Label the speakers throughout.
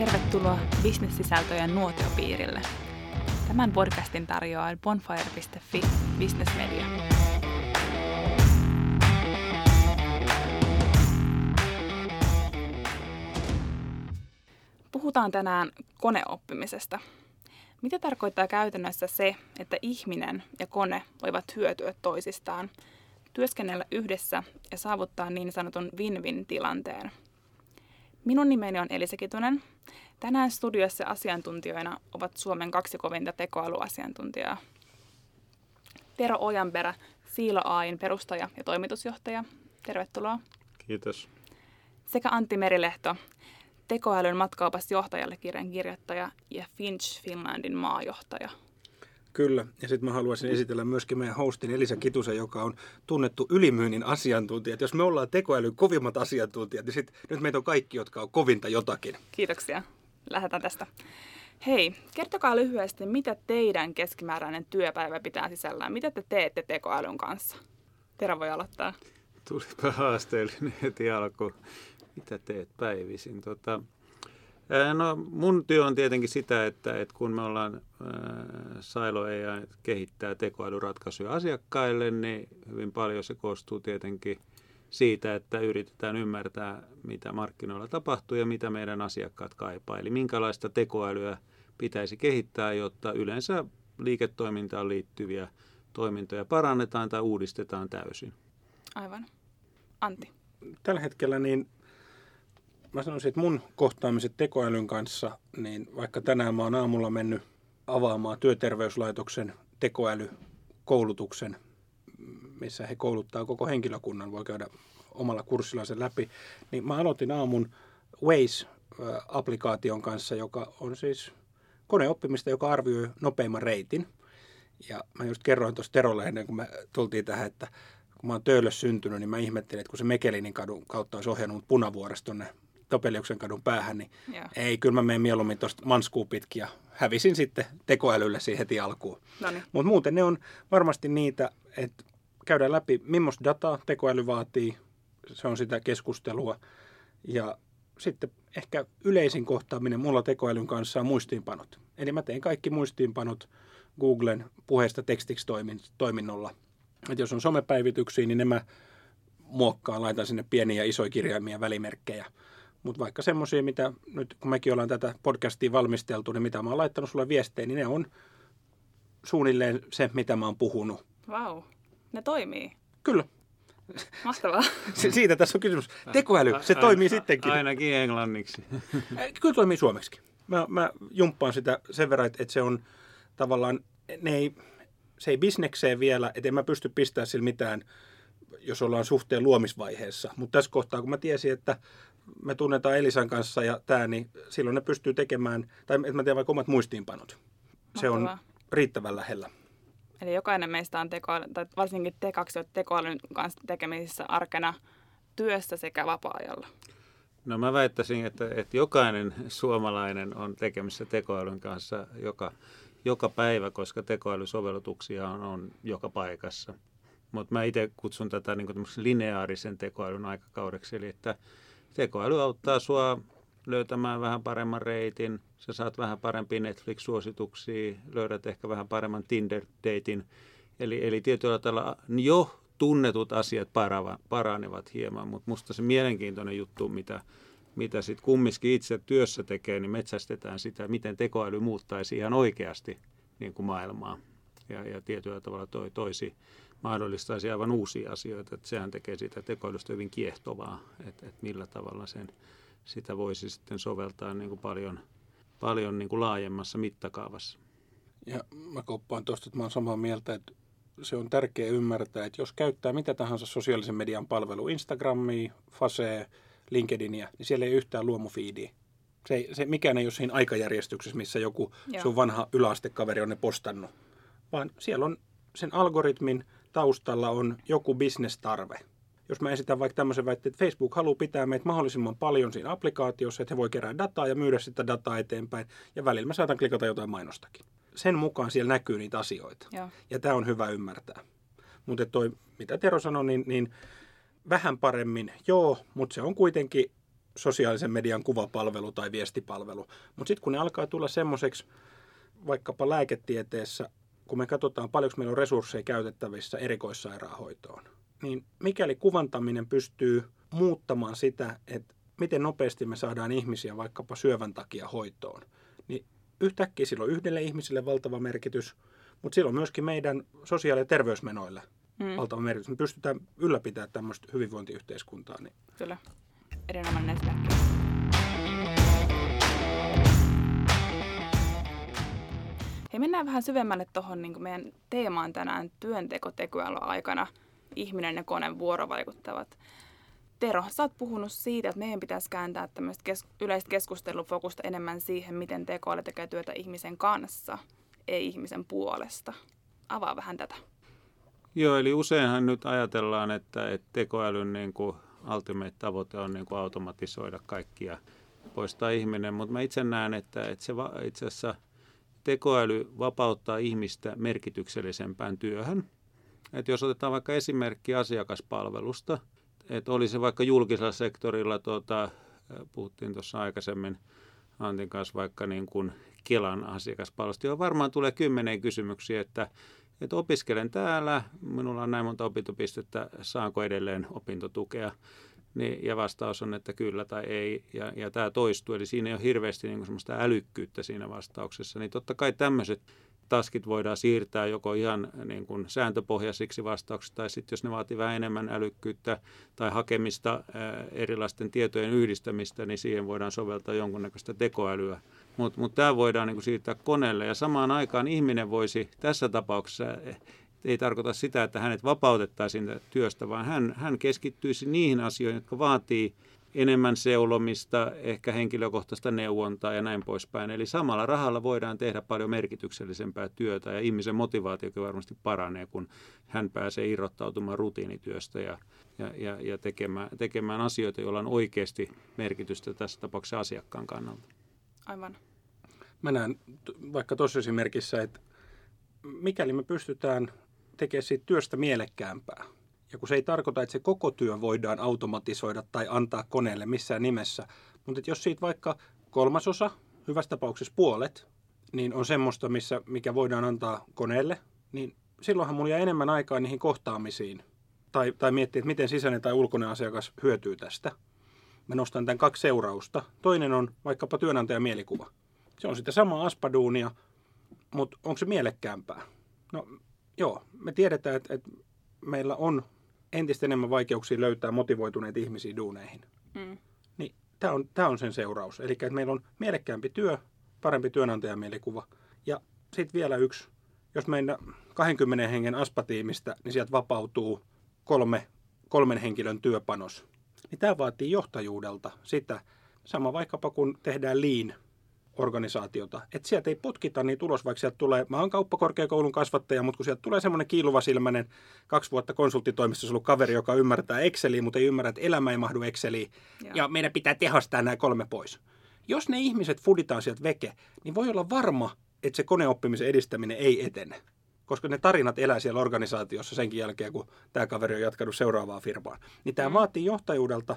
Speaker 1: Tervetuloa bisnessisältöjen nuotiopiirille. Tämän podcastin tarjoaa bonfire.fi Business Media. Puhutaan tänään koneoppimisesta. Mitä tarkoittaa käytännössä se, että ihminen ja kone voivat hyötyä toisistaan, työskennellä yhdessä ja saavuttaa niin sanotun win-win-tilanteen? Minun nimeni on Elisa Kitunen. Tänään studiossa asiantuntijoina ovat Suomen kaksi kovinta tekoälyasiantuntijaa. Tero Ojanperä, Siilo Ain perustaja ja toimitusjohtaja. Tervetuloa.
Speaker 2: Kiitos.
Speaker 1: Sekä Antti Merilehto, tekoälyn matkaopas johtajalle kirjan kirjoittaja ja Finch Finlandin maajohtaja.
Speaker 3: Kyllä, ja sitten mä haluaisin esitellä myöskin meidän hostin Elisa Kitusen, joka on tunnettu ylimyynnin asiantuntija. Et jos me ollaan tekoälyn kovimmat asiantuntijat, niin sit, nyt meitä on kaikki, jotka on kovinta jotakin.
Speaker 1: Kiitoksia. Lähdetään tästä. Hei, kertokaa lyhyesti, mitä teidän keskimääräinen työpäivä pitää sisällään? Mitä te teette tekoälyn kanssa? Tero voi aloittaa.
Speaker 2: Tulipa haasteellinen heti alkuun. Mitä teet päivisin? Tota, No mun työ on tietenkin sitä, että, että kun me ollaan äh, Silo AI kehittää tekoälyratkaisuja asiakkaille, niin hyvin paljon se koostuu tietenkin siitä, että yritetään ymmärtää, mitä markkinoilla tapahtuu ja mitä meidän asiakkaat kaipaa. Eli minkälaista tekoälyä pitäisi kehittää, jotta yleensä liiketoimintaan liittyviä toimintoja parannetaan tai uudistetaan täysin.
Speaker 1: Aivan. Antti.
Speaker 3: Tällä hetkellä niin mä sanoisin, että mun kohtaamiset tekoälyn kanssa, niin vaikka tänään mä oon aamulla mennyt avaamaan työterveyslaitoksen tekoälykoulutuksen, missä he kouluttaa koko henkilökunnan, voi käydä omalla kurssilla sen läpi, niin mä aloitin aamun Waze-applikaation kanssa, joka on siis koneoppimista, joka arvioi nopeimman reitin. Ja mä just kerroin tuossa Terolle ennen kuin me tultiin tähän, että kun mä oon Töölössä syntynyt, niin mä ihmettelin, että kun se Mekelinin kadun kautta olisi ohjannut Punavuoresta tuonne Topeliuksen kadun päähän, niin Joo. ei, kyllä mä menen mieluummin tuosta manskuun pitkin ja hävisin sitten tekoälylle siihen heti alkuun. Mutta muuten ne on varmasti niitä, että käydään läpi, millaista dataa tekoäly vaatii, se on sitä keskustelua. Ja sitten ehkä yleisin kohtaaminen mulla tekoälyn kanssa on muistiinpanot. Eli mä teen kaikki muistiinpanot Googlen puheesta tekstiksi toiminnolla. Et jos on somepäivityksiä, niin ne mä muokkaan, laitan sinne pieniä ja isoja kirjaimia välimerkkejä – mutta vaikka semmoisia, mitä nyt kun mekin ollaan tätä podcastia valmisteltu, niin mitä mä oon laittanut sulle viestejä, niin ne on suunnilleen se, mitä mä oon puhunut.
Speaker 1: Vau, wow. ne toimii.
Speaker 3: Kyllä.
Speaker 1: Mahtavaa.
Speaker 3: siitä tässä on kysymys. Tekoäly, se toimii sittenkin.
Speaker 2: Ainakin englanniksi.
Speaker 3: Kyllä toimii suomeksi. Mä, mä jumppaan sitä sen verran, että se on tavallaan, ne ei, se ei bisnekseen vielä, että en mä pysty pistämään sillä mitään, jos ollaan suhteen luomisvaiheessa. Mutta tässä kohtaa, kun mä tiesin, että me tunnetaan Elisan kanssa ja tämä, niin silloin ne pystyy tekemään, tai että mä teen vaikka omat muistiinpanot. Se on riittävän lähellä.
Speaker 1: Eli jokainen meistä on tekoäly, tai varsinkin te kaksi tekoälyn kanssa tekemisissä arkena työssä sekä vapaa-ajalla.
Speaker 2: No mä väittäisin, että, että jokainen suomalainen on tekemissä tekoälyn kanssa joka, joka päivä, koska tekoälysovellutuksia on, on joka paikassa. Mutta mä itse kutsun tätä niin lineaarisen tekoälyn aikakaudeksi, eli että tekoäly auttaa sua löytämään vähän paremman reitin, sä saat vähän parempia Netflix-suosituksia, löydät ehkä vähän paremman Tinder-deitin. Eli, eli tietyllä tavalla jo tunnetut asiat parava, paranevat hieman, mutta musta se mielenkiintoinen juttu, mitä, mitä sitten kumminkin itse työssä tekee, niin metsästetään sitä, miten tekoäly muuttaisi ihan oikeasti niin kuin maailmaa. Ja, ja tietyllä tavalla toi, toisi mahdollistaisi aivan uusia asioita. Että sehän tekee siitä tekoälystä hyvin kiehtovaa, että, että millä tavalla sen, sitä voisi sitten soveltaa niin kuin paljon, paljon niin kuin laajemmassa mittakaavassa.
Speaker 3: Ja mä koppaan tuosta, että mä olen samaa mieltä, että se on tärkeää ymmärtää, että jos käyttää mitä tahansa sosiaalisen median palvelu, Instagramia, Fasea, LinkedInia, niin siellä ei yhtään luomufiidiä. Se, se, mikään ei ole siinä aikajärjestyksessä, missä joku Joo. sun vanha yläastekaveri on ne postannut, vaan siellä on sen algoritmin taustalla on joku bisnestarve. Jos mä esitän vaikka tämmöisen väitteen, että Facebook haluaa pitää meitä mahdollisimman paljon siinä applikaatiossa, että he voi kerää dataa ja myydä sitä dataa eteenpäin, ja välillä mä saatan klikata jotain mainostakin. Sen mukaan siellä näkyy niitä asioita. Ja, ja tämä on hyvä ymmärtää. Mutta toi, mitä Tero sanoi, niin, niin vähän paremmin, joo, mutta se on kuitenkin sosiaalisen median kuvapalvelu tai viestipalvelu. Mutta sitten kun ne alkaa tulla semmoiseksi vaikkapa lääketieteessä, kun me katsotaan paljonko meillä on resursseja käytettävissä erikoissairaanhoitoon, niin mikäli kuvantaminen pystyy muuttamaan sitä, että miten nopeasti me saadaan ihmisiä vaikkapa syövän takia hoitoon, niin yhtäkkiä sillä on yhdelle ihmiselle valtava merkitys, mutta silloin myöskin meidän sosiaali- ja terveysmenoille mm. valtava merkitys. Me pystytään ylläpitämään tämmöistä hyvinvointiyhteiskuntaa. Niin.
Speaker 1: Kyllä, erinomainen esimerkki. Hei, mennään vähän syvemmälle tuohon niin meidän teemaan tänään työnteko aikana ihminen ja kone vuorovaikuttavat. Tero, sä oot puhunut siitä, että meidän pitäisi kääntää tämmöistä kes- yleistä keskustelufokusta enemmän siihen, miten tekoäly tekee työtä ihmisen kanssa, ei ihmisen puolesta. Avaa vähän tätä.
Speaker 2: Joo, eli useinhan nyt ajatellaan, että, että tekoälyn niin kuin ultimate tavoite on niin kuin automatisoida kaikkia, poistaa ihminen, mutta mä itse näen, että, että se va- itse asiassa tekoäly vapauttaa ihmistä merkityksellisempään työhön. Että jos otetaan vaikka esimerkki asiakaspalvelusta, että oli se vaikka julkisella sektorilla, tuota, puhuttiin tuossa aikaisemmin Antin kanssa vaikka niin kuin Kelan asiakaspalvelusta, johon varmaan tulee kymmenen kysymyksiä, että, että opiskelen täällä, minulla on näin monta opintopistettä, saanko edelleen opintotukea? Niin, ja vastaus on, että kyllä tai ei, ja, ja tämä toistuu. Eli siinä ei ole hirveästi niin semmoista älykkyyttä siinä vastauksessa. Niin totta kai tämmöiset taskit voidaan siirtää joko ihan niin kuin sääntöpohjaisiksi vastauksiksi, tai sitten jos ne vaatii vähän enemmän älykkyyttä tai hakemista, erilaisten tietojen yhdistämistä, niin siihen voidaan soveltaa jonkunnäköistä tekoälyä. Mutta mut tämä voidaan niin kuin siirtää koneelle, ja samaan aikaan ihminen voisi tässä tapauksessa ei tarkoita sitä, että hänet vapautettaisiin työstä, vaan hän, hän keskittyisi niihin asioihin, jotka vaatii enemmän seulomista, ehkä henkilökohtaista neuvontaa ja näin poispäin. Eli samalla rahalla voidaan tehdä paljon merkityksellisempää työtä ja ihmisen motivaatiokin varmasti paranee, kun hän pääsee irrottautumaan rutiinityöstä ja, ja, ja, ja tekemään, tekemään asioita, joilla on oikeasti merkitystä tässä tapauksessa asiakkaan kannalta.
Speaker 1: Aivan.
Speaker 3: Mä näen vaikka tuossa esimerkissä, että mikäli me pystytään tekemään siitä työstä mielekkäämpää, ja kun se ei tarkoita, että se koko työ voidaan automatisoida tai antaa koneelle missään nimessä, mutta jos siitä vaikka kolmasosa, hyvässä tapauksessa puolet, niin on semmoista, missä, mikä voidaan antaa koneelle, niin silloinhan mulla jää enemmän aikaa niihin kohtaamisiin. Tai, tai miettiä, että miten sisäinen tai ulkoinen asiakas hyötyy tästä. Mä nostan tämän kaksi seurausta. Toinen on vaikkapa työnantajan mielikuva. Se on sitä samaa aspaduunia, mutta onko se mielekkäämpää? No joo, me tiedetään, että, että meillä on entistä enemmän vaikeuksia löytää motivoituneita ihmisiä duuneihin. Mm. Niin tämä on, tämä on sen seuraus. Eli että meillä on mielekkäämpi työ, parempi työnantajamielikuva. Ja sitten vielä yksi, jos meidän 20 hengen aspatiimista, niin sieltä vapautuu kolme, kolmen henkilön työpanos. Niin tämä vaatii johtajuudelta sitä, sama vaikkapa kun tehdään liin organisaatiota. Että sieltä ei potkita niin tulos, vaikka sieltä tulee, mä oon kauppakorkeakoulun kasvattaja, mutta kun sieltä tulee semmoinen kiiluvasilmäinen kaksi vuotta konsulttitoimistossa ollut kaveri, joka ymmärtää Exceliä, mutta ei ymmärrä, että elämä ei mahdu Exceliin, ja, ja meidän pitää tehostaa nämä kolme pois. Jos ne ihmiset fuditaan sieltä veke, niin voi olla varma, että se koneoppimisen edistäminen ei etene. Koska ne tarinat elää siellä organisaatiossa senkin jälkeen, kun tämä kaveri on jatkanut seuraavaan firmaan. Niin tämä mm. vaatii johtajuudelta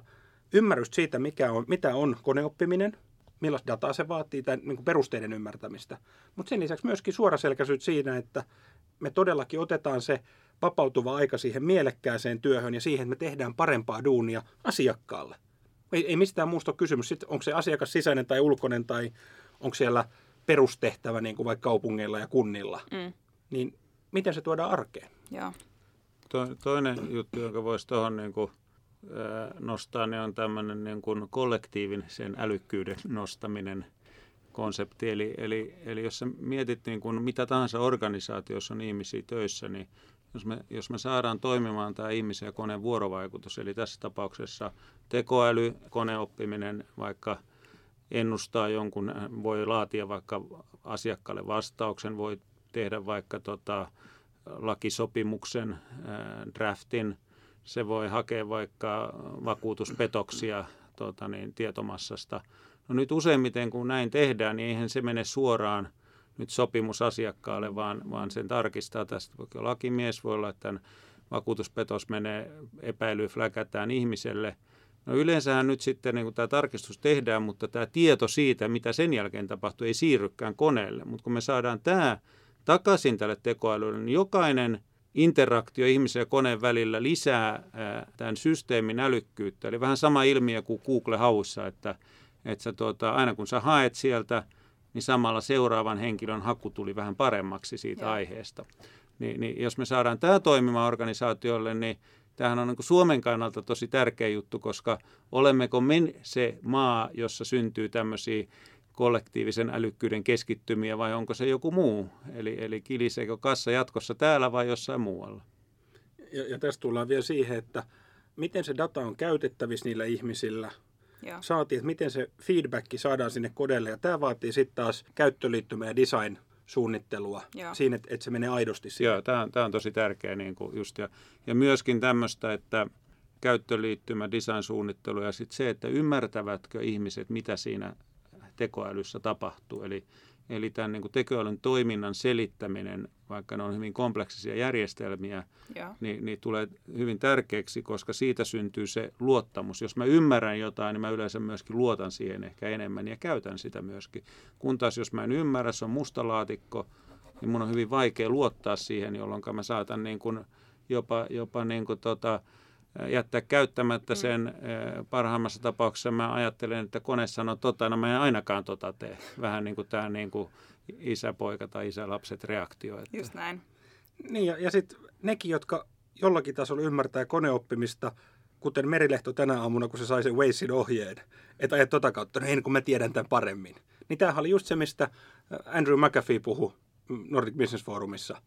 Speaker 3: ymmärrystä siitä, mikä on, mitä on koneoppiminen – millaista dataa se vaatii tai niin kuin perusteiden ymmärtämistä. Mutta sen lisäksi myöskin suoraselkäisyyttä siinä, että me todellakin otetaan se vapautuva aika siihen mielekkääseen työhön ja siihen, että me tehdään parempaa duunia asiakkaalle. Ei, ei mistään muusta ole kysymys. Sitten onko se asiakas sisäinen tai ulkoinen tai onko siellä perustehtävä niin kuin vaikka kaupungeilla ja kunnilla. Mm. Niin miten se tuodaan arkeen?
Speaker 1: Joo.
Speaker 2: To, toinen juttu, jonka voisi tuohon niin kuin nostaa, ne on tämmöinen niin kuin kollektiivin sen älykkyyden nostaminen konsepti. Eli, eli, eli jos sä mietit niin kuin mitä tahansa organisaatiossa on ihmisiä töissä, niin jos me, jos me saadaan toimimaan tämä ihmisen ja koneen vuorovaikutus, eli tässä tapauksessa tekoäly, koneoppiminen, vaikka ennustaa jonkun, voi laatia vaikka asiakkaalle vastauksen, voi tehdä vaikka tota, lakisopimuksen, draftin, se voi hakea vaikka vakuutuspetoksia tuota niin, tietomassasta. No nyt useimmiten kun näin tehdään, niin eihän se mene suoraan nyt sopimusasiakkaalle, vaan, vaan sen tarkistaa tästä. Lakimies voi olla, että vakuutuspetos menee epäily fläkätään ihmiselle, No yleensähän nyt sitten niin tämä tarkistus tehdään, mutta tämä tieto siitä, mitä sen jälkeen tapahtuu, ei siirrykään koneelle. Mutta kun me saadaan tämä takaisin tälle tekoälylle, niin jokainen interaktio ihmisen ja koneen välillä lisää tämän systeemin älykkyyttä. Eli vähän sama ilmiö kuin Google-haussa, että, että sä, tuota, aina kun sä haet sieltä, niin samalla seuraavan henkilön haku tuli vähän paremmaksi siitä Joo. aiheesta. Niin, niin jos me saadaan tämä toimimaan organisaatiolle, niin tämähän on niin Suomen kannalta tosi tärkeä juttu, koska olemmeko me se maa, jossa syntyy tämmöisiä kollektiivisen älykkyyden keskittymiä vai onko se joku muu? Eli, eli kiliseekö kassa jatkossa täällä vai jossain muualla?
Speaker 3: Ja, ja tästä tullaan vielä siihen, että miten se data on käytettävissä niillä ihmisillä. Ja. Saatiin, että miten se feedback saadaan sinne kodelle. Ja tämä vaatii sitten taas käyttöliittymä ja design suunnittelua Joo. siinä, että, että se menee aidosti siihen.
Speaker 2: Joo, tämä on, tämä on tosi tärkeä niin kuin just. Ja, ja myöskin tämmöistä, että käyttöliittymä, design-suunnittelu ja sitten se, että ymmärtävätkö ihmiset, mitä siinä tekoälyssä tapahtuu. Eli, eli tämän niin kuin tekoälyn toiminnan selittäminen, vaikka ne on hyvin kompleksisia järjestelmiä, niin, niin tulee hyvin tärkeäksi, koska siitä syntyy se luottamus. Jos mä ymmärrän jotain, niin mä yleensä myöskin luotan siihen ehkä enemmän ja käytän sitä myöskin. Kun taas jos mä en ymmärrä, se on musta laatikko, niin mun on hyvin vaikea luottaa siihen, jolloin mä saatan niin kuin jopa, jopa niin kuin tota, jättää käyttämättä mm. sen. Parhaimmassa tapauksessa mä ajattelen, että kone sanoo tota, no mä en ainakaan tota tee. Vähän niin kuin tämä niin kuin isä-poika tai isä-lapset reaktio.
Speaker 1: Että... Just näin.
Speaker 3: Niin ja, ja sitten nekin, jotka jollakin tasolla ymmärtää koneoppimista, kuten Merilehto tänä aamuna, kun se sai sen Wazein ohjeen, että ajat tota kautta, no ei kun mä tiedän tämän paremmin. Niin tämähän oli just se, mistä Andrew McAfee puhui Nordic Business Forumissa,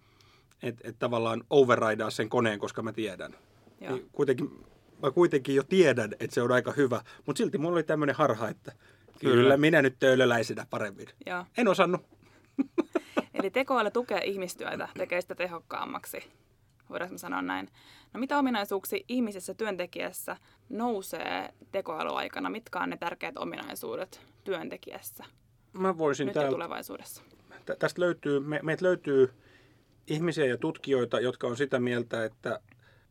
Speaker 3: että et tavallaan overridaa sen koneen, koska mä tiedän. Niin kuitenkin, mä kuitenkin jo tiedän, että se on aika hyvä, mutta silti mulla oli tämmöinen harha, että kyllä, kyllä minä nyt töölöläisenä paremmin. Joo. En osannut.
Speaker 1: Eli tekoäly tukee ihmistyötä, tekee sitä tehokkaammaksi. Voidaanko sanoa näin? No mitä ominaisuuksia ihmisessä työntekijässä nousee tekoälyaikana? Mitkä on ne tärkeät ominaisuudet työntekijässä?
Speaker 3: Mä voisin
Speaker 1: Nyt täällä, tulevaisuudessa.
Speaker 3: Tästä löytyy, me, meitä löytyy ihmisiä ja tutkijoita, jotka on sitä mieltä, että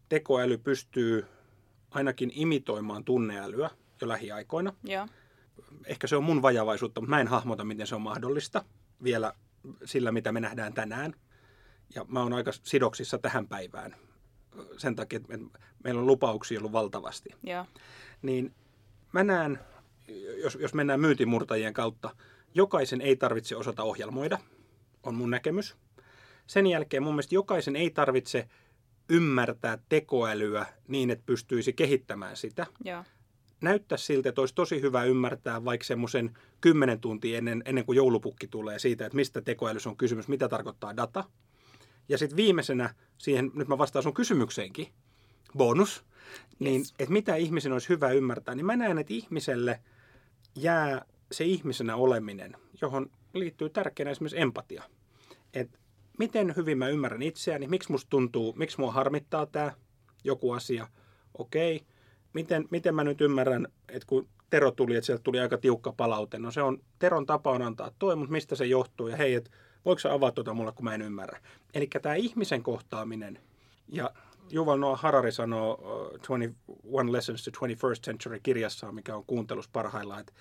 Speaker 3: tekoäly pystyy ainakin imitoimaan tunneälyä jo lähiaikoina.
Speaker 1: Ja.
Speaker 3: Ehkä se on mun vajavaisuutta, mutta mä en hahmota, miten se on mahdollista vielä sillä, mitä me nähdään tänään. Ja mä oon aika sidoksissa tähän päivään sen takia, että meillä on lupauksia ollut valtavasti.
Speaker 1: Ja.
Speaker 3: Niin mä näen, jos, jos mennään myyntimurtajien kautta, jokaisen ei tarvitse osata ohjelmoida, on mun näkemys. Sen jälkeen mun mielestä jokaisen ei tarvitse ymmärtää tekoälyä niin, että pystyisi kehittämään sitä.
Speaker 1: Ja.
Speaker 3: Näyttää siltä, että olisi tosi hyvä ymmärtää vaikka semmoisen kymmenen tuntia ennen, ennen kuin joulupukki tulee siitä, että mistä tekoälyssä on kysymys, mitä tarkoittaa data. Ja sitten viimeisenä siihen, nyt mä vastaan sun kysymykseenkin, bonus, niin yes. että mitä ihmisen olisi hyvä ymmärtää, niin mä näen, että ihmiselle jää se ihmisenä oleminen, johon liittyy tärkeänä esimerkiksi empatia. Että miten hyvin mä ymmärrän itseäni, miksi musta tuntuu, miksi mua harmittaa tämä joku asia, okei. Okay. Miten, miten mä nyt ymmärrän, että kun Tero tuli, että sieltä tuli aika tiukka palaute. No se on, Teron tapa on antaa toi, mutta mistä se johtuu? Ja hei, että voiko sä avaa tuota mulle, kun mä en ymmärrä. Eli tämä ihmisen kohtaaminen, ja Juval Noah Harari sanoo uh, 21 Lessons to 21st Century kirjassaan, mikä on kuuntelus parhaillaan, että,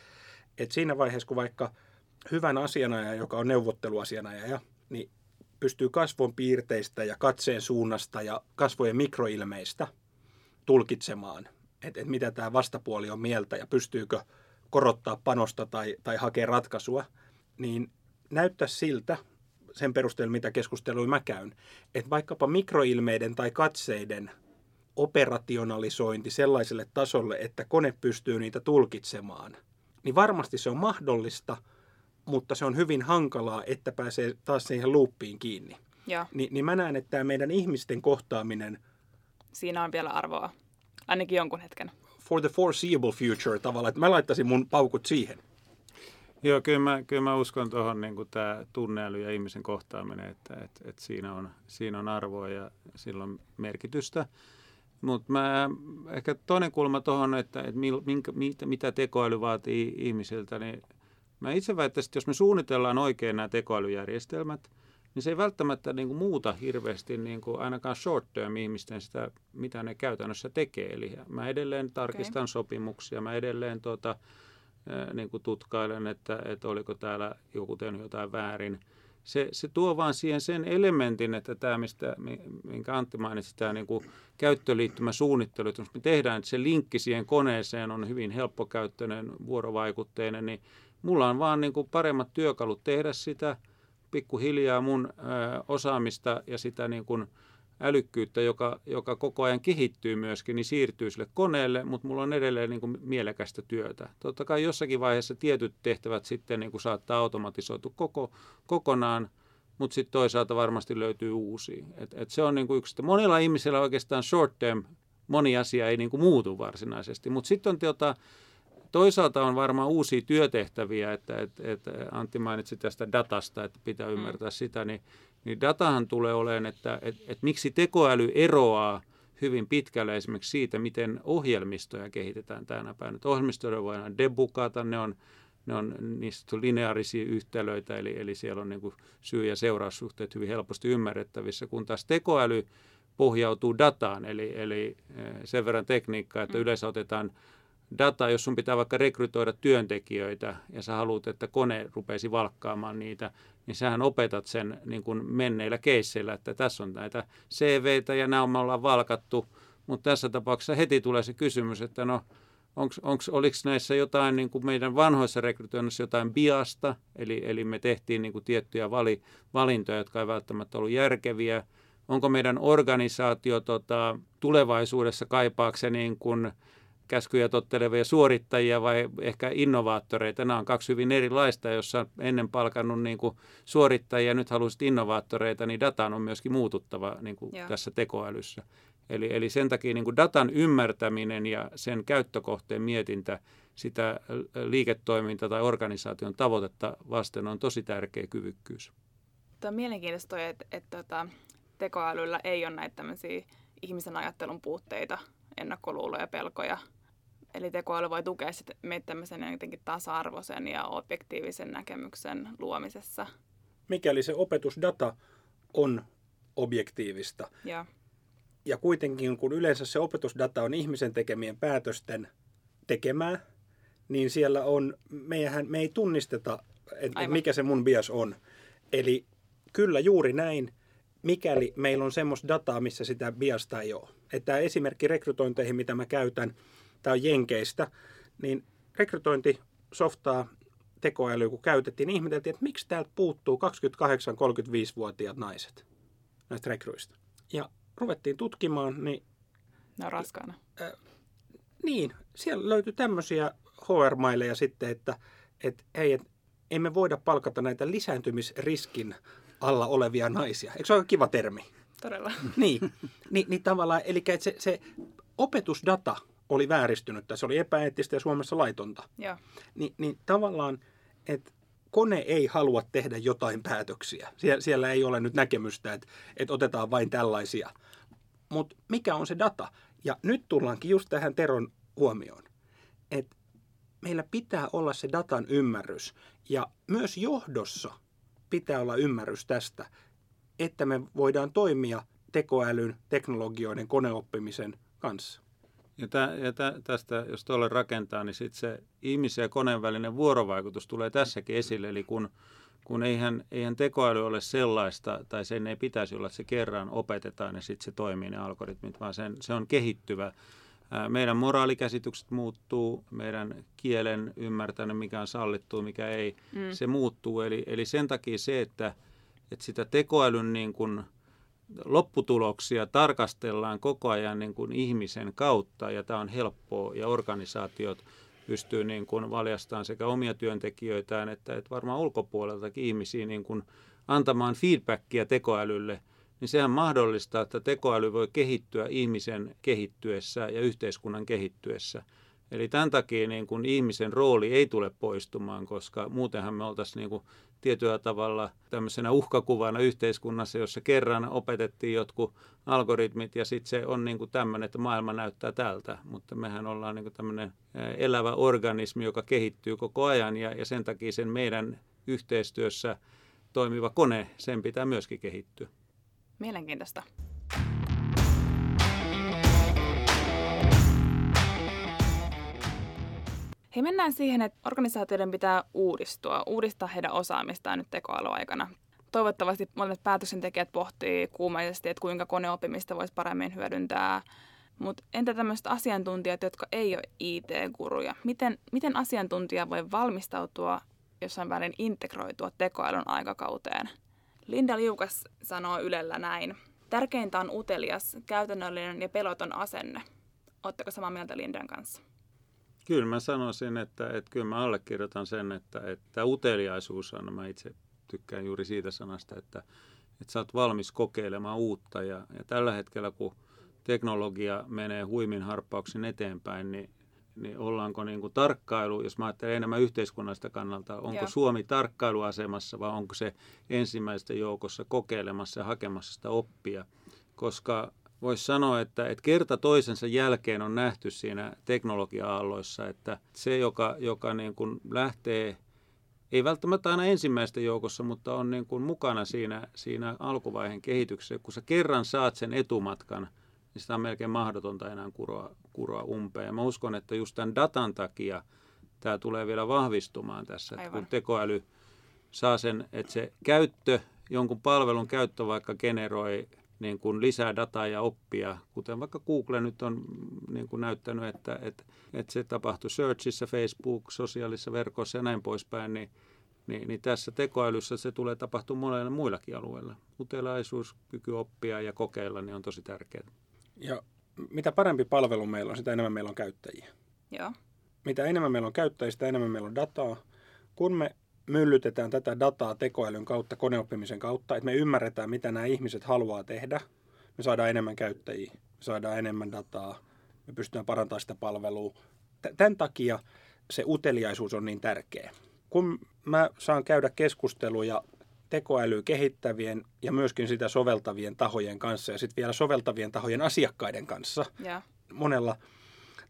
Speaker 3: että siinä vaiheessa, kun vaikka hyvän asianajaja, joka on neuvotteluasianajaja, niin pystyy kasvon piirteistä ja katseen suunnasta ja kasvojen mikroilmeistä tulkitsemaan, että et mitä tämä vastapuoli on mieltä ja pystyykö korottaa panosta tai, tai hakea ratkaisua, niin näyttää siltä, sen perusteella mitä keskustelua mä käyn, että vaikkapa mikroilmeiden tai katseiden operationalisointi sellaiselle tasolle, että kone pystyy niitä tulkitsemaan, niin varmasti se on mahdollista – mutta se on hyvin hankalaa, että pääsee taas siihen luuppiin kiinni.
Speaker 1: Ja.
Speaker 3: Ni, niin mä näen, että tämä meidän ihmisten kohtaaminen...
Speaker 1: Siinä on vielä arvoa, ainakin jonkun hetken.
Speaker 3: For the foreseeable future tavallaan, että mä laittaisin mun paukut siihen.
Speaker 2: Joo, kyllä mä, kyllä mä uskon tuohon niin tämä tunneäly ja ihmisen kohtaaminen, että, että, että siinä, on, siinä on arvoa ja sillä on merkitystä. Mutta mä ehkä toinen kulma tuohon, että, että minkä, mitä, mitä tekoäly vaatii ihmisiltä, niin Mä itse väittäisin, että jos me suunnitellaan oikein nämä tekoälyjärjestelmät, niin se ei välttämättä niin kuin muuta hirveästi niin kuin ainakaan short term ihmisten sitä, mitä ne käytännössä tekee. Eli mä edelleen tarkistan okay. sopimuksia, mä edelleen tuota, niin kuin tutkailen, että, että oliko täällä joku tehnyt jotain väärin. Se, se tuo vaan siihen sen elementin, että tämä, mistä, minkä Antti mainitsi, tämä niin kuin käyttöliittymäsuunnittelu, että me tehdään, että se linkki siihen koneeseen on hyvin helppokäyttöinen, vuorovaikutteinen, niin mulla on vaan niin kuin paremmat työkalut tehdä sitä pikkuhiljaa mun ö, osaamista ja sitä niin kuin, älykkyyttä, joka, joka koko ajan kehittyy myöskin, niin siirtyy sille koneelle, mutta mulla on edelleen niin kuin mielekästä työtä. Totta kai jossakin vaiheessa tietyt tehtävät sitten niin kuin saattaa automatisoitu koko, kokonaan, mutta sitten toisaalta varmasti löytyy uusia. Et, et se on niin kuin yksi. Monilla ihmisillä oikeastaan short term moni asia ei niin kuin muutu varsinaisesti, mutta sitten on tota, toisaalta on varmaan uusia työtehtäviä, että, että, että Antti mainitsi tästä datasta, että pitää mm. ymmärtää mm. sitä, niin niin datahan tulee olemaan, että, että, että miksi tekoäly eroaa hyvin pitkälle esimerkiksi siitä, miten ohjelmistoja kehitetään tänä päivänä. ohjelmistoja voidaan debukata, ne on, ne on niistä lineaarisia yhtälöitä, eli, eli siellä on niin kuin syy- ja seuraussuhteet hyvin helposti ymmärrettävissä, kun taas tekoäly pohjautuu dataan, eli, eli eh, sen verran tekniikkaa, että mm. yleensä otetaan data, jos sun pitää vaikka rekrytoida työntekijöitä ja sä haluat, että kone rupeisi valkkaamaan niitä, niin sähän opetat sen niin kuin menneillä keisseillä, että tässä on näitä CVitä ja nämä me ollaan valkattu, mutta tässä tapauksessa heti tulee se kysymys, että no onks, onks, oliko näissä jotain niin kuin meidän vanhoissa rekrytoinnissa jotain biasta, eli, eli me tehtiin niin kuin tiettyjä vali, valintoja, jotka ei välttämättä ollut järkeviä, onko meidän organisaatio tota, tulevaisuudessa kaipaakse niin kuin, käskyjä tottelevia suorittajia vai ehkä innovaattoreita. Nämä on kaksi hyvin erilaista, jossa ennen palkannut niin kuin suorittajia, nyt haluaisit innovaattoreita, niin datan on myöskin muututtava niin kuin tässä tekoälyssä. Eli, eli sen takia niin kuin datan ymmärtäminen ja sen käyttökohteen mietintä sitä liiketoiminta- tai organisaation tavoitetta vasten on tosi tärkeä kyvykkyys.
Speaker 1: Tämä on mielenkiintoista, että, että, että tekoälyllä ei ole näitä ihmisen ajattelun puutteita, ennakkoluuloja, pelkoja, Eli tekoäly voi tukea sit meitä tämmöisen jotenkin tasa-arvoisen ja objektiivisen näkemyksen luomisessa.
Speaker 3: Mikäli se opetusdata on objektiivista.
Speaker 1: Ja.
Speaker 3: ja kuitenkin kun yleensä se opetusdata on ihmisen tekemien päätösten tekemää, niin siellä on, meihän, me ei tunnisteta, että mikä se mun bias on. Eli kyllä juuri näin, mikäli meillä on semmoista dataa, missä sitä biasta ei ole. Että esimerkki rekrytointeihin, mitä mä käytän, tämä on Jenkeistä, niin rekrytointisoftaa tekoälyä kun käytettiin, niin ihmeteltiin, että miksi täältä puuttuu 28-35-vuotiaat naiset näistä rekryistä. Ja ruvettiin tutkimaan, niin...
Speaker 1: Ne on raskaana. Äh,
Speaker 3: niin, siellä löytyi tämmöisiä HR-maileja sitten, että, että hei, et, emme voida palkata näitä lisääntymisriskin alla olevia naisia. Eikö se ole kiva termi?
Speaker 1: Todella.
Speaker 3: Niin, niin, niin tavallaan, eli se, se opetusdata oli vääristynyt se oli epäeettistä ja Suomessa laitonta.
Speaker 1: Ja.
Speaker 3: Ni, niin tavallaan, että kone ei halua tehdä jotain päätöksiä. Sie, siellä ei ole nyt näkemystä, että, että otetaan vain tällaisia. Mutta mikä on se data? Ja nyt tullaankin just tähän Teron huomioon, että meillä pitää olla se datan ymmärrys. Ja myös johdossa pitää olla ymmärrys tästä, että me voidaan toimia tekoälyn, teknologioiden, koneoppimisen kanssa.
Speaker 2: Ja, tä, ja tä, tästä, jos tuolle rakentaa, niin sitten se ihmisen ja koneen välinen vuorovaikutus tulee tässäkin esille. Eli kun, kun eihän, eihän tekoäly ole sellaista, tai sen ei pitäisi olla, että se kerran opetetaan ja sitten se toimii ne algoritmit, vaan sen, se on kehittyvä. Meidän moraalikäsitykset muuttuu, meidän kielen ymmärtäminen, mikä on sallittu, mikä ei, mm. se muuttuu. Eli, eli sen takia se, että, että sitä tekoälyn niin kuin, lopputuloksia tarkastellaan koko ajan niin kuin ihmisen kautta ja tämä on helppoa ja organisaatiot pystyy niin kuin valjastamaan sekä omia työntekijöitään että, että varmaan ulkopuoleltakin ihmisiä niin kuin antamaan feedbackia tekoälylle, niin sehän mahdollistaa, että tekoäly voi kehittyä ihmisen kehittyessä ja yhteiskunnan kehittyessä. Eli tämän takia niin kuin ihmisen rooli ei tule poistumaan, koska muutenhan me oltaisiin niin kuin tietyllä tavalla tämmöisenä uhkakuvana yhteiskunnassa, jossa kerran opetettiin jotkut algoritmit ja sitten se on niin kuin tämmöinen, että maailma näyttää tältä, mutta mehän ollaan niin kuin tämmöinen elävä organismi, joka kehittyy koko ajan ja, ja sen takia sen meidän yhteistyössä toimiva kone, sen pitää myöskin kehittyä.
Speaker 1: Mielenkiintoista. Hei, mennään siihen, että organisaatioiden pitää uudistua, uudistaa heidän osaamistaan nyt tekoälyaikana. Toivottavasti monet päätöksentekijät pohtii kuumaisesti, että kuinka koneoppimista voisi paremmin hyödyntää. Mutta entä tämmöiset asiantuntijat, jotka ei ole IT-guruja? Miten, miten asiantuntija voi valmistautua jossain välin integroitua tekoälyn aikakauteen? Linda Liukas sanoo Ylellä näin. Tärkeintä on utelias, käytännöllinen ja peloton asenne. Oletteko samaa mieltä Lindan kanssa?
Speaker 2: Kyllä mä sanoisin, että, että kyllä mä allekirjoitan sen, että, että uteliaisuus on, mä itse tykkään juuri siitä sanasta, että, että sä oot valmis kokeilemaan uutta ja, ja tällä hetkellä kun teknologia menee huimin harppauksin eteenpäin, niin, niin ollaanko niin kuin tarkkailu, jos mä ajattelen enemmän yhteiskunnallista kannalta, onko Joo. Suomi tarkkailuasemassa vai onko se ensimmäisten joukossa kokeilemassa ja hakemassa sitä oppia, koska voisi sanoa, että, että kerta toisensa jälkeen on nähty siinä teknologia-aalloissa, että se, joka, joka niin kuin lähtee, ei välttämättä aina ensimmäisten joukossa, mutta on niin kuin mukana siinä, siinä alkuvaiheen kehityksessä, kun sä kerran saat sen etumatkan, niin sitä on melkein mahdotonta enää kuroa, kuroa umpeen. Ja mä uskon, että just tämän datan takia tämä tulee vielä vahvistumaan tässä, että kun tekoäly saa sen, että se käyttö, jonkun palvelun käyttö vaikka generoi niin kuin lisää dataa ja oppia, kuten vaikka Google nyt on niin kuin näyttänyt, että, että, että se tapahtuu Searchissa, Facebook, sosiaalisissa verkoissa ja näin poispäin, niin, niin, niin tässä tekoälyssä se tulee tapahtumaan monella muillakin alueilla. Utelaisuus, kyky oppia ja kokeilla niin on tosi tärkeää.
Speaker 3: Ja mitä parempi palvelu meillä on, sitä enemmän meillä on käyttäjiä.
Speaker 1: Joo.
Speaker 3: Mitä enemmän meillä on käyttäjiä, sitä enemmän meillä on dataa. Kun me myllytetään tätä dataa tekoälyn kautta, koneoppimisen kautta, että me ymmärretään, mitä nämä ihmiset haluaa tehdä. Me saadaan enemmän käyttäjiä, me saadaan enemmän dataa, me pystytään parantamaan sitä palvelua. Tämän takia se uteliaisuus on niin tärkeä. Kun mä saan käydä keskusteluja tekoälyä kehittävien ja myöskin sitä soveltavien tahojen kanssa ja sitten vielä soveltavien tahojen asiakkaiden kanssa
Speaker 1: ja.
Speaker 3: monella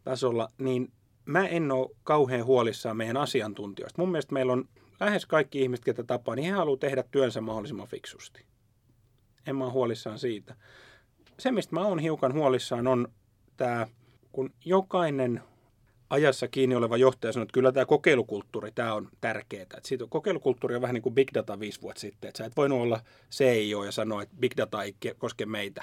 Speaker 3: tasolla, niin mä en ole kauhean huolissaan meidän asiantuntijoista. Mun mielestä meillä on lähes kaikki ihmiset, ketä tapaa, niin he haluavat tehdä työnsä mahdollisimman fiksusti. En mä ole huolissaan siitä. Se, mistä mä oon hiukan huolissaan, on tämä, kun jokainen ajassa kiinni oleva johtaja sanoo, että kyllä tämä kokeilukulttuuri, tämä on tärkeää. Että siitä, kokeilukulttuuri on vähän niin kuin big data viisi vuotta sitten. Että sä et voinut olla CEO ja sanoa, että big data ei koske meitä.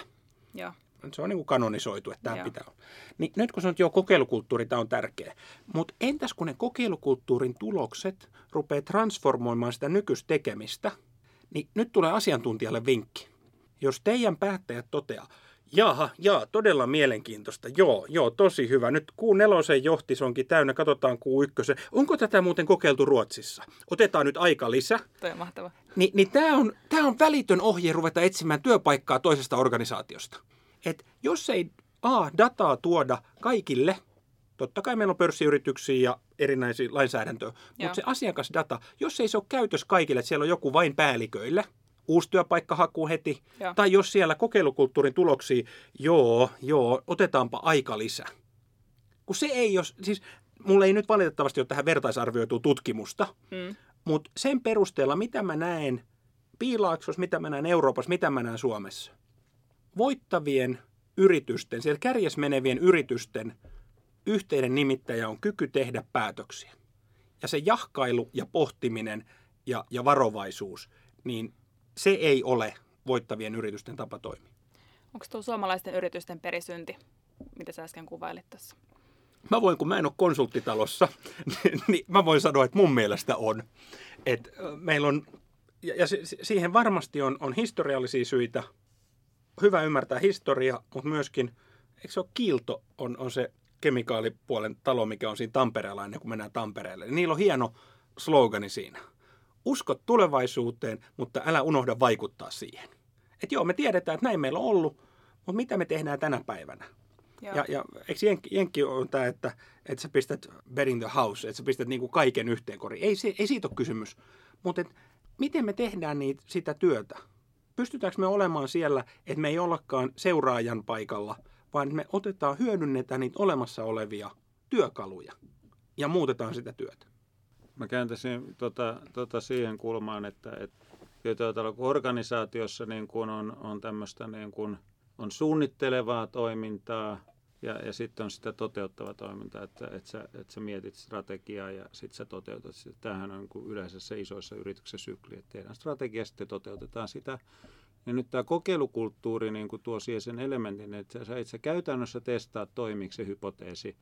Speaker 1: Joo.
Speaker 3: Se on niin kuin kanonisoitu, että tämä Joo. pitää olla. Niin nyt kun sanot, että joo, kokeilukulttuuri, tämä on tärkeä. Mutta entäs kun ne kokeilukulttuurin tulokset rupeaa transformoimaan sitä nykyistä tekemistä, niin nyt tulee asiantuntijalle vinkki. Jos teidän päättäjät toteaa, Jaha, jaa, todella mielenkiintoista. Joo, joo, tosi hyvä. Nyt kuu nelosen johtis onkin täynnä, katsotaan kuu ykkösen. Onko tätä muuten kokeiltu Ruotsissa? Otetaan nyt aika lisä.
Speaker 1: Toi on mahtava.
Speaker 3: Ni, niin tämä on, tää on välitön ohje ruveta etsimään työpaikkaa toisesta organisaatiosta että jos ei A, dataa tuoda kaikille, totta kai meillä on pörssiyrityksiä ja erinäisiä lainsäädäntöä, mutta se asiakasdata, jos ei se ole käytössä kaikille, että siellä on joku vain päälliköille, uusi työpaikkahaku heti, joo. tai jos siellä kokeilukulttuurin tuloksia, joo, joo, otetaanpa aika lisää. Kun se ei ole, siis mulla ei nyt valitettavasti ole tähän vertaisarvioitua tutkimusta, mm. mutta sen perusteella, mitä mä näen Piilaaksossa, mitä mä näen Euroopassa, mitä mä näen Suomessa, voittavien yritysten, siellä kärjes menevien yritysten yhteinen nimittäjä on kyky tehdä päätöksiä. Ja se jahkailu ja pohtiminen ja, ja varovaisuus, niin se ei ole voittavien yritysten tapa toimia.
Speaker 1: Onko tuo suomalaisten yritysten perisynti, mitä sä äsken kuvailit tässä?
Speaker 3: Mä voin, kun mä en ole konsulttitalossa, niin mä voin sanoa, että mun mielestä on. Et meillä on, ja, ja siihen varmasti on, on historiallisia syitä – hyvä ymmärtää historia, mutta myöskin, eikö se ole Kiilto on, on se kemikaalipuolen talo, mikä on siinä Tampereella ennen kuin mennään Tampereelle. Niillä on hieno slogani siinä. Usko tulevaisuuteen, mutta älä unohda vaikuttaa siihen. Että joo, me tiedetään, että näin meillä on ollut, mutta mitä me tehdään tänä päivänä? Joo. Ja, ja eikö Jenkki, Jenkki on tämä, että, että sä pistät in the house, että sä pistät niinku kaiken yhteen koriin. Ei, ei siitä ole kysymys. Mutta miten me tehdään niitä, sitä työtä? pystytäänkö me olemaan siellä, että me ei ollakaan seuraajan paikalla, vaan me otetaan, hyödynnetään niitä olemassa olevia työkaluja ja muutetaan sitä työtä.
Speaker 2: Mä kääntäisin tota, tota siihen kulmaan, että, että organisaatiossa niin kuin on, on tämmöistä niin kuin, on suunnittelevaa toimintaa ja, ja sitten on sitä toteuttavaa toimintaa, että, että, sä, että sä mietit strategiaa ja sitten sä toteutat sitä. Tämähän on niin yleensä se isoissa yrityksissä sykli, että tehdään strategia, sitten toteutetaan sitä ja nyt tämä kokeilukulttuuri niin kuin tuo siihen sen elementin, että sä itse käytännössä testaa toimiiko se hypoteesi,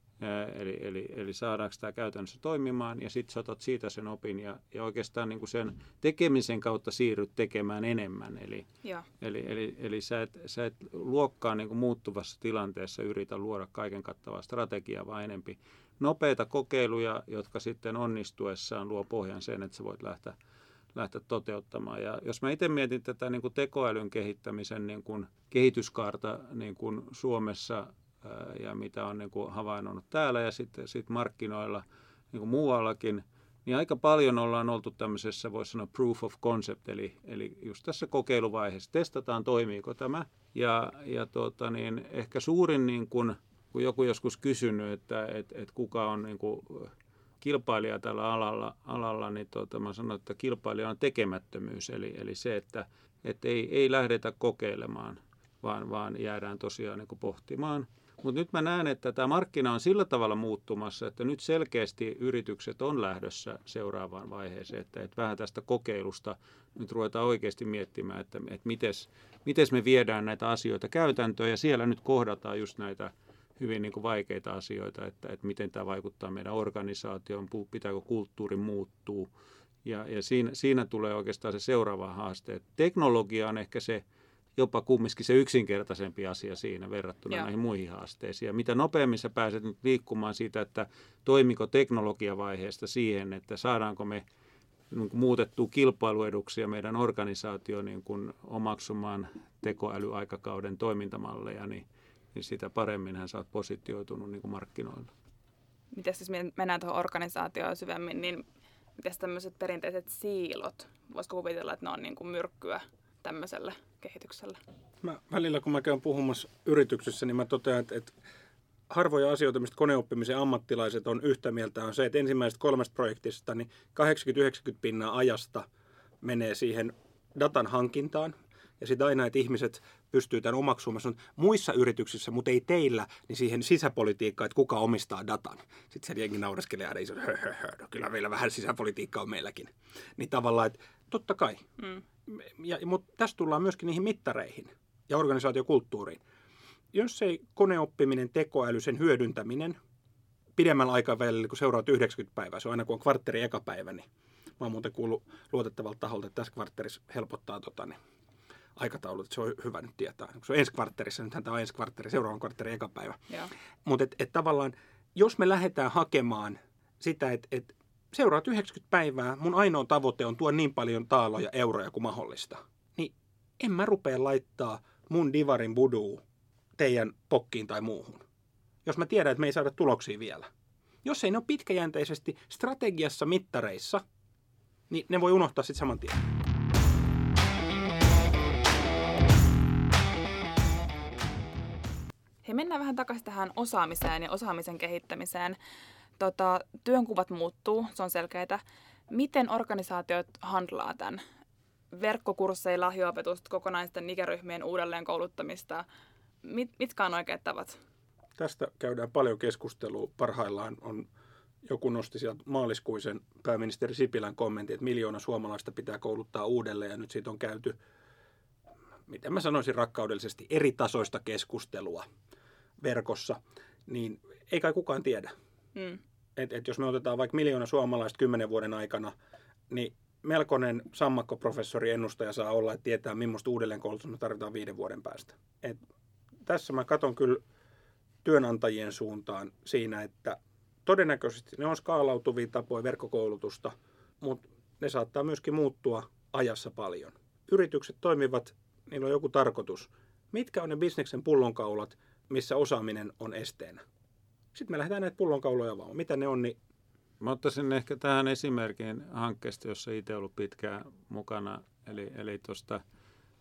Speaker 2: eli, eli, eli saadaanko tämä käytännössä toimimaan, ja sitten sä otat siitä sen opin, ja, ja oikeastaan niin kuin sen tekemisen kautta siirryt tekemään enemmän. Eli, eli, eli, eli sä, et, sä et luokkaan niin kuin muuttuvassa tilanteessa yritä luoda kaiken kattavaa strategiaa, vaan enempi nopeita kokeiluja, jotka sitten onnistuessaan luo pohjan sen, että sä voit lähteä lähteä toteuttamaan. Ja jos mä itse mietin tätä niin kuin tekoälyn kehittämisen niin kuin kehityskaarta niin kuin Suomessa ja mitä on niin kuin havainnut täällä ja sitten sit markkinoilla niin kuin muuallakin, niin aika paljon ollaan oltu tämmöisessä, voisi sanoa proof of concept, eli, eli just tässä kokeiluvaiheessa testataan, toimiiko tämä. Ja, ja tuota, niin ehkä suurin, niin kuin, kun joku joskus kysynyt, että et, et kuka on niin kuin, kilpailija tällä alalla, alalla niin tuota, mä sanon, että kilpailija on tekemättömyys, eli, eli se, että, että ei, ei lähdetä kokeilemaan, vaan, vaan jäädään tosiaan niin pohtimaan. Mutta nyt mä näen, että tämä markkina on sillä tavalla muuttumassa, että nyt selkeästi yritykset on lähdössä seuraavaan vaiheeseen, että, että vähän tästä kokeilusta nyt ruvetaan oikeasti miettimään, että, että miten me viedään näitä asioita käytäntöön ja siellä nyt kohdataan just näitä hyvin niin kuin vaikeita asioita, että, että miten tämä vaikuttaa meidän organisaatioon, pitääkö kulttuuri muuttuu. Ja, ja siinä, siinä tulee oikeastaan se seuraava haaste. teknologia on ehkä se jopa kumminkin se yksinkertaisempi asia siinä verrattuna Joo. näihin muihin haasteisiin. Ja mitä nopeammin sä pääset nyt liikkumaan siitä, että toimiko teknologiavaiheesta siihen, että saadaanko me niin kuin muutettua kilpailueduksia meidän organisaatio niin kuin omaksumaan tekoälyaikakauden toimintamalleja, niin – niin sitä paremmin hän saat positioitunut niin kuin markkinoilla.
Speaker 1: Miten siis mennään tuohon organisaatioon syvemmin, niin miten tämmöiset perinteiset siilot, voisiko kuvitella, että ne on niin kuin myrkkyä tämmöiselle kehitykselle?
Speaker 3: Mä, välillä kun mä käyn puhumassa yrityksessä, niin mä totean, että, että harvoja asioita, mistä koneoppimisen ammattilaiset on yhtä mieltä, on se, että ensimmäisestä kolmesta projektista niin 80-90 pinnaa ajasta menee siihen datan hankintaan, ja sitten aina, että ihmiset pystyy tämän omaksumaan. Muissa yrityksissä, mutta ei teillä, niin siihen sisäpolitiikkaan, että kuka omistaa datan. Sitten se jengi naureskelee aina iso, hö, hö, hö, no kyllä meillä vähän sisäpolitiikkaa on meilläkin. Niin tavallaan, että totta kai. Mm. Ja, mutta tässä tullaan myöskin niihin mittareihin ja organisaatiokulttuuriin. Jos ei koneoppiminen, tekoäly, sen hyödyntäminen pidemmällä aikavälillä, kun seuraat 90 päivää, se on aina kun on kvartteri eka päivä, niin mä oon muuten kuullut luotettavalta taholta, että tässä kvartterissa helpottaa tota, niin aikataulut, että se on hyvä nyt tietää. Se on ensi kvartterissa, nythän tämä on ensi kvartteri, seuraavan kvartteri eka päivä. Mutta et, et tavallaan, jos me lähdetään hakemaan sitä, että et seuraat 90 päivää, mun ainoa tavoite on tuoda niin paljon taaloja, euroja kuin mahdollista, niin en mä rupea laittaa mun divarin buduu teidän pokkiin tai muuhun. Jos mä tiedän, että me ei saada tuloksia vielä. Jos ei ne ole pitkäjänteisesti strategiassa mittareissa, niin ne voi unohtaa sitten saman tien.
Speaker 1: Hei, mennään vähän takaisin tähän osaamiseen ja osaamisen kehittämiseen. Tota, työnkuvat muuttuu, se on selkeää. Miten organisaatiot handlaa tämän? Verkkokursseilla, lahjoitusta, kokonaisten ikäryhmien uudelleen kouluttamista. Mit, mitkä on oikeat tavat?
Speaker 3: Tästä käydään paljon keskustelua. Parhaillaan on joku nosti sieltä maaliskuisen pääministeri Sipilän kommentin, että miljoona suomalaista pitää kouluttaa uudelleen ja nyt siitä on käyty, miten mä sanoisin rakkaudellisesti, eri tasoista keskustelua verkossa, niin ei kai kukaan tiedä. Mm. Et, et jos me otetaan vaikka miljoona suomalaista kymmenen vuoden aikana, niin melkoinen sammakkoprofessori ennustaja saa olla, että tietää, millaista uudelleenkoulutusta me tarvitaan viiden vuoden päästä. Et tässä mä katson kyllä työnantajien suuntaan siinä, että todennäköisesti ne on skaalautuvia tapoja verkkokoulutusta, mutta ne saattaa myöskin muuttua ajassa paljon. Yritykset toimivat, niillä on joku tarkoitus. Mitkä on ne bisneksen pullonkaulat, missä osaaminen on esteenä. Sitten me lähdetään näitä pullonkauloja vaan. Mitä ne on, niin
Speaker 2: Mä ottaisin ehkä tähän esimerkin hankkeesta, jossa itse ollut pitkään mukana. Eli, eli tuosta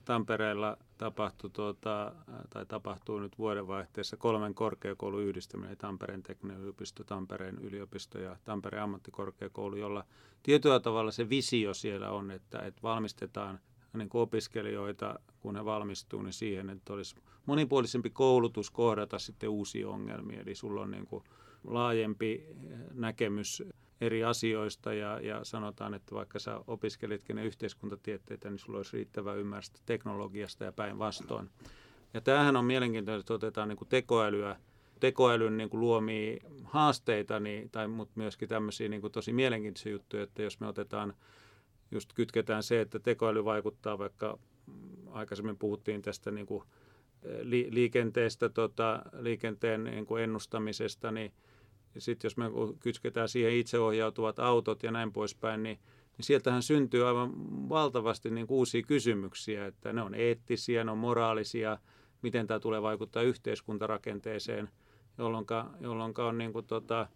Speaker 2: Tampereella tapahtui, tuota, tai tapahtuu nyt vuodenvaihteessa kolmen korkeakoulun yhdistäminen, Tampereen tekninen yliopisto, Tampereen yliopisto ja Tampereen ammattikorkeakoulu, jolla tietyllä tavalla se visio siellä on, että, että valmistetaan niin kuin opiskelijoita, kun he valmistuu, niin siihen, että olisi monipuolisempi koulutus kohdata sitten uusia ongelmia. Eli sulla on niin kuin laajempi näkemys eri asioista ja, ja sanotaan, että vaikka sä opiskelitkin ne yhteiskuntatieteitä, niin sulla olisi riittävä ymmärrystä teknologiasta ja päinvastoin. Ja tämähän on mielenkiintoista, että otetaan niin kuin tekoälyä, tekoälyn niin kuin luomia haasteita, niin, tai, mutta myöskin tämmöisiä niin kuin tosi mielenkiintoisia juttuja, että jos me otetaan, just kytketään se, että tekoäly vaikuttaa vaikka, mm, aikaisemmin puhuttiin tästä niin kuin liikenteestä, tota, liikenteen niin kuin ennustamisesta, niin sitten jos me kytketään siihen itseohjautuvat autot ja näin poispäin, niin, niin sieltähän syntyy aivan valtavasti niin uusia kysymyksiä, että ne on eettisiä, ne on moraalisia, miten tämä tulee vaikuttaa yhteiskuntarakenteeseen, jolloin, jolloin on niin kuin tota,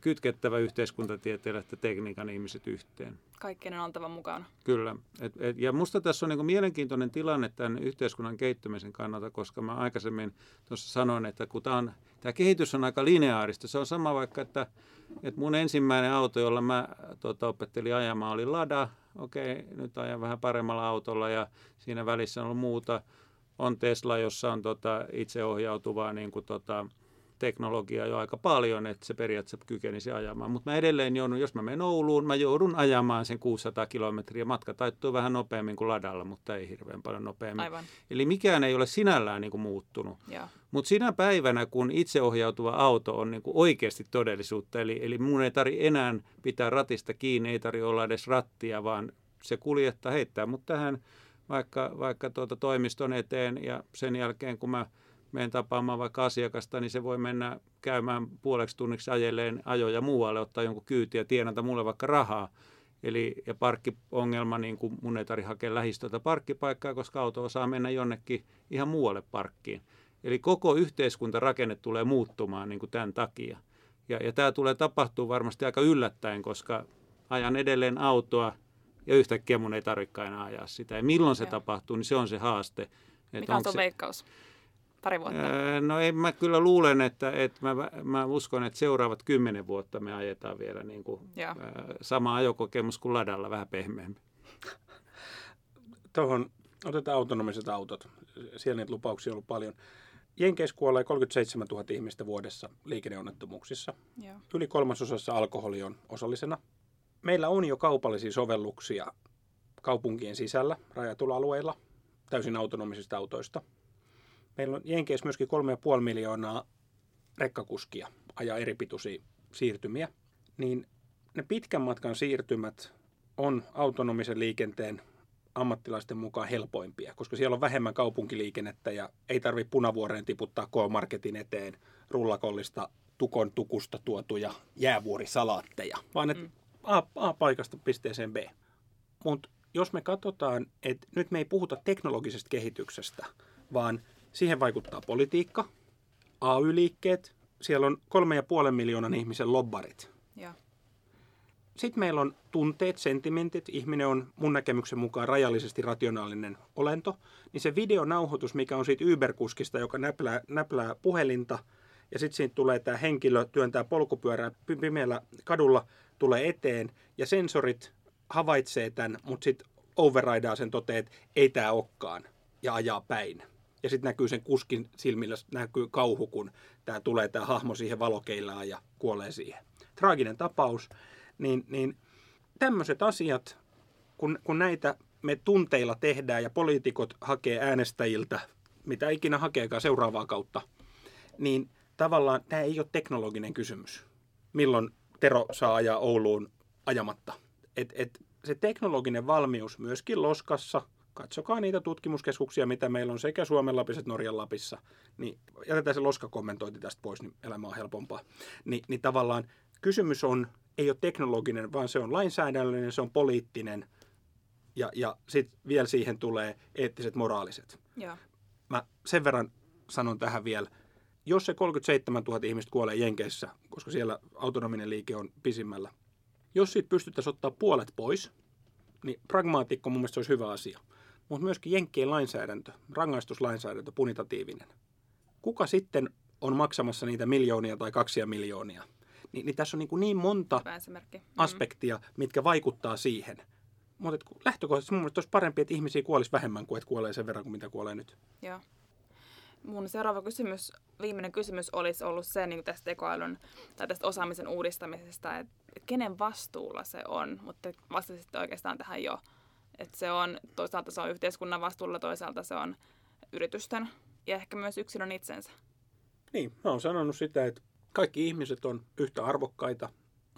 Speaker 2: kytkettävä yhteiskuntatieteellä että tekniikan ihmiset yhteen.
Speaker 1: Kaikkien on oltava mukana.
Speaker 2: Kyllä. Et, et, ja musta tässä on niin mielenkiintoinen tilanne tämän yhteiskunnan kehittymisen kannalta, koska mä aikaisemmin tuossa sanoin, että kun tämä, on, tämä kehitys on aika lineaarista. Se on sama vaikka, että, että mun ensimmäinen auto, jolla mä tota, opettelin ajamaan, oli Lada. Okei, nyt ajan vähän paremmalla autolla ja siinä välissä on ollut muuta. On Tesla, jossa on tota, itseohjautuvaa niin kuin, tota, teknologiaa jo aika paljon, että se periaatteessa kykenisi ajamaan. Mutta mä edelleen joudun, jos mä menen Ouluun, mä joudun ajamaan sen 600 kilometriä. Matka taittuu vähän nopeammin kuin ladalla, mutta ei hirveän paljon nopeammin.
Speaker 1: Aivan.
Speaker 2: Eli mikään ei ole sinällään niin kuin muuttunut. Mutta sinä päivänä, kun itseohjautuva auto on niin kuin oikeasti todellisuutta, eli, eli mun ei tarvitse enää pitää ratista kiinni, ei tarvitse olla edes rattia, vaan se kuljettaa, heittää mut tähän vaikka, vaikka tuota toimiston eteen ja sen jälkeen, kun mä menen tapaamaan vaikka asiakasta, niin se voi mennä käymään puoleksi tunniksi ajelleen ajoja muualle, ottaa jonkun kyytiä ja tienata mulle vaikka rahaa. Eli, ja parkkiongelma, niin kuin mun ei tarvitse hakea lähistöltä parkkipaikkaa, koska auto osaa mennä jonnekin ihan muualle parkkiin. Eli koko yhteiskuntarakenne tulee muuttumaan niin kuin tämän takia. Ja, ja tämä tulee tapahtua varmasti aika yllättäen, koska ajan edelleen autoa ja yhtäkkiä mun ei tarvitse enää ajaa sitä. Ja milloin se Joo. tapahtuu, niin se on se haaste.
Speaker 1: Mikä on se... veikkaus? Pari vuotta?
Speaker 2: No ei, mä kyllä luulen, että, että mä, mä uskon, että seuraavat kymmenen vuotta me ajetaan vielä niin kuin, ää, sama ajokokemus kuin ladalla, vähän pehmeämmin.
Speaker 3: Tuohon otetaan autonomiset autot. Siellä niitä lupauksia on ollut paljon. Jenkeissä kuolee 37 000 ihmistä vuodessa liikenneonnettomuuksissa. Joo. Yli kolmasosassa alkoholi on osallisena. Meillä on jo kaupallisia sovelluksia kaupunkien sisällä rajatulla alueilla täysin autonomisista autoista – Meillä on Jenkeissä myöskin 3,5 miljoonaa rekkakuskia ajaa eri pituisia siirtymiä. Niin ne pitkän matkan siirtymät on autonomisen liikenteen ammattilaisten mukaan helpoimpia, koska siellä on vähemmän kaupunkiliikennettä ja ei tarvitse punavuoreen tiputtaa K-Marketin eteen rullakollista tukon tukusta tuotuja jäävuorisalaatteja, vaan että mm. A, A-paikasta pisteeseen B. Mutta jos me katsotaan, että nyt me ei puhuta teknologisesta kehityksestä, vaan Siihen vaikuttaa politiikka, AY-liikkeet, siellä on kolme ja puolen miljoonan ihmisen lobbarit. Ja. Sitten meillä on tunteet, sentimentit. Ihminen on mun näkemyksen mukaan rajallisesti rationaalinen olento. Niin se videonauhoitus, mikä on siitä Uber-kuskista, joka näplää, näplää puhelinta, ja sitten siitä tulee tämä henkilö, työntää polkupyörää pimeällä kadulla, tulee eteen, ja sensorit havaitsee tämän, mutta sitten overridaa sen toteet, että ei tämä olekaan, ja ajaa päin ja sitten näkyy sen kuskin silmillä, näkyy kauhu, kun tämä tulee tämä hahmo siihen valokeilaan ja kuolee siihen. Traaginen tapaus. Niin, niin tämmöiset asiat, kun, kun näitä me tunteilla tehdään ja poliitikot hakee äänestäjiltä, mitä ikinä hakeekaan seuraavaa kautta, niin tavallaan tämä ei ole teknologinen kysymys. Milloin Tero saa ajaa Ouluun ajamatta. Et, et se teknologinen valmius myöskin Loskassa – katsokaa niitä tutkimuskeskuksia, mitä meillä on sekä Suomen Lapissa että Norjan Lapissa, niin jätetään se loskakommentointi tästä pois, niin elämä on helpompaa. Ni, niin tavallaan kysymys on, ei ole teknologinen, vaan se on lainsäädännöllinen, se on poliittinen ja, ja sitten vielä siihen tulee eettiset, moraaliset. Ja. Mä sen verran sanon tähän vielä, jos se 37 000 ihmistä kuolee Jenkeissä, koska siellä autonominen liike on pisimmällä, jos siitä pystyttäisiin ottaa puolet pois, niin pragmaatikko mun mielestä olisi hyvä asia mutta myöskin Jenkkien lainsäädäntö, rangaistuslainsäädäntö, punitatiivinen. Kuka sitten on maksamassa niitä miljoonia tai kaksia miljoonia? Niin, niin tässä on niin, kuin niin monta.
Speaker 1: Mm.
Speaker 3: aspektia, mitkä vaikuttaa siihen. Mutta lähtökohtaisesti mun mielestä olisi parempi, että ihmisiä kuolisi vähemmän kuin että kuolee sen verran kuin mitä kuolee nyt.
Speaker 1: Joo. Mun seuraava kysymys, viimeinen kysymys olisi ollut se niin tästä tekoälyn tai tästä osaamisen uudistamisesta, että kenen vastuulla se on, mutta vastasitte oikeastaan tähän jo, että se on, toisaalta se on yhteiskunnan vastuulla, toisaalta se on yritysten ja ehkä myös yksilön itsensä.
Speaker 3: Niin, mä oon sanonut sitä, että kaikki ihmiset on yhtä arvokkaita,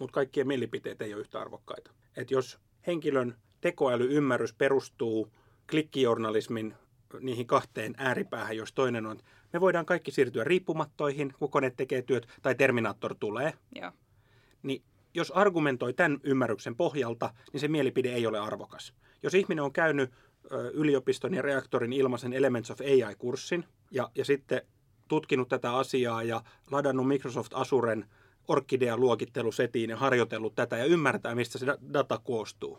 Speaker 3: mutta kaikkien mielipiteet ei ole yhtä arvokkaita. Että jos henkilön tekoälyymmärrys perustuu klikkijournalismin niihin kahteen ääripäähän, jos toinen on, me voidaan kaikki siirtyä riippumattoihin, kun kone tekee työt, tai Terminaattor tulee,
Speaker 1: Joo.
Speaker 3: niin jos argumentoi tämän ymmärryksen pohjalta, niin se mielipide ei ole arvokas. Jos ihminen on käynyt yliopiston ja reaktorin ilmaisen Elements of AI-kurssin ja, ja sitten tutkinut tätä asiaa ja ladannut Microsoft Azuren Orkidea-luokittelusetiin ja harjoitellut tätä ja ymmärtää, mistä se data koostuu.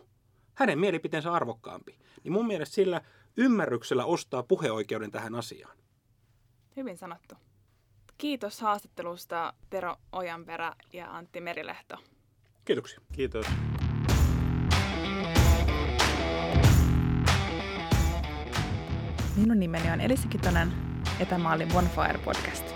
Speaker 3: Hänen mielipiteensä arvokkaampi. Niin mun mielestä sillä ymmärryksellä ostaa puheoikeuden tähän asiaan.
Speaker 1: Hyvin sanottu. Kiitos haastattelusta Tero Ojanperä ja Antti Merilehto.
Speaker 3: Kiitoksia.
Speaker 2: Kiitos.
Speaker 1: Minun nimeni on Elisa Kitonen ja tämä oli Bonfire Podcast.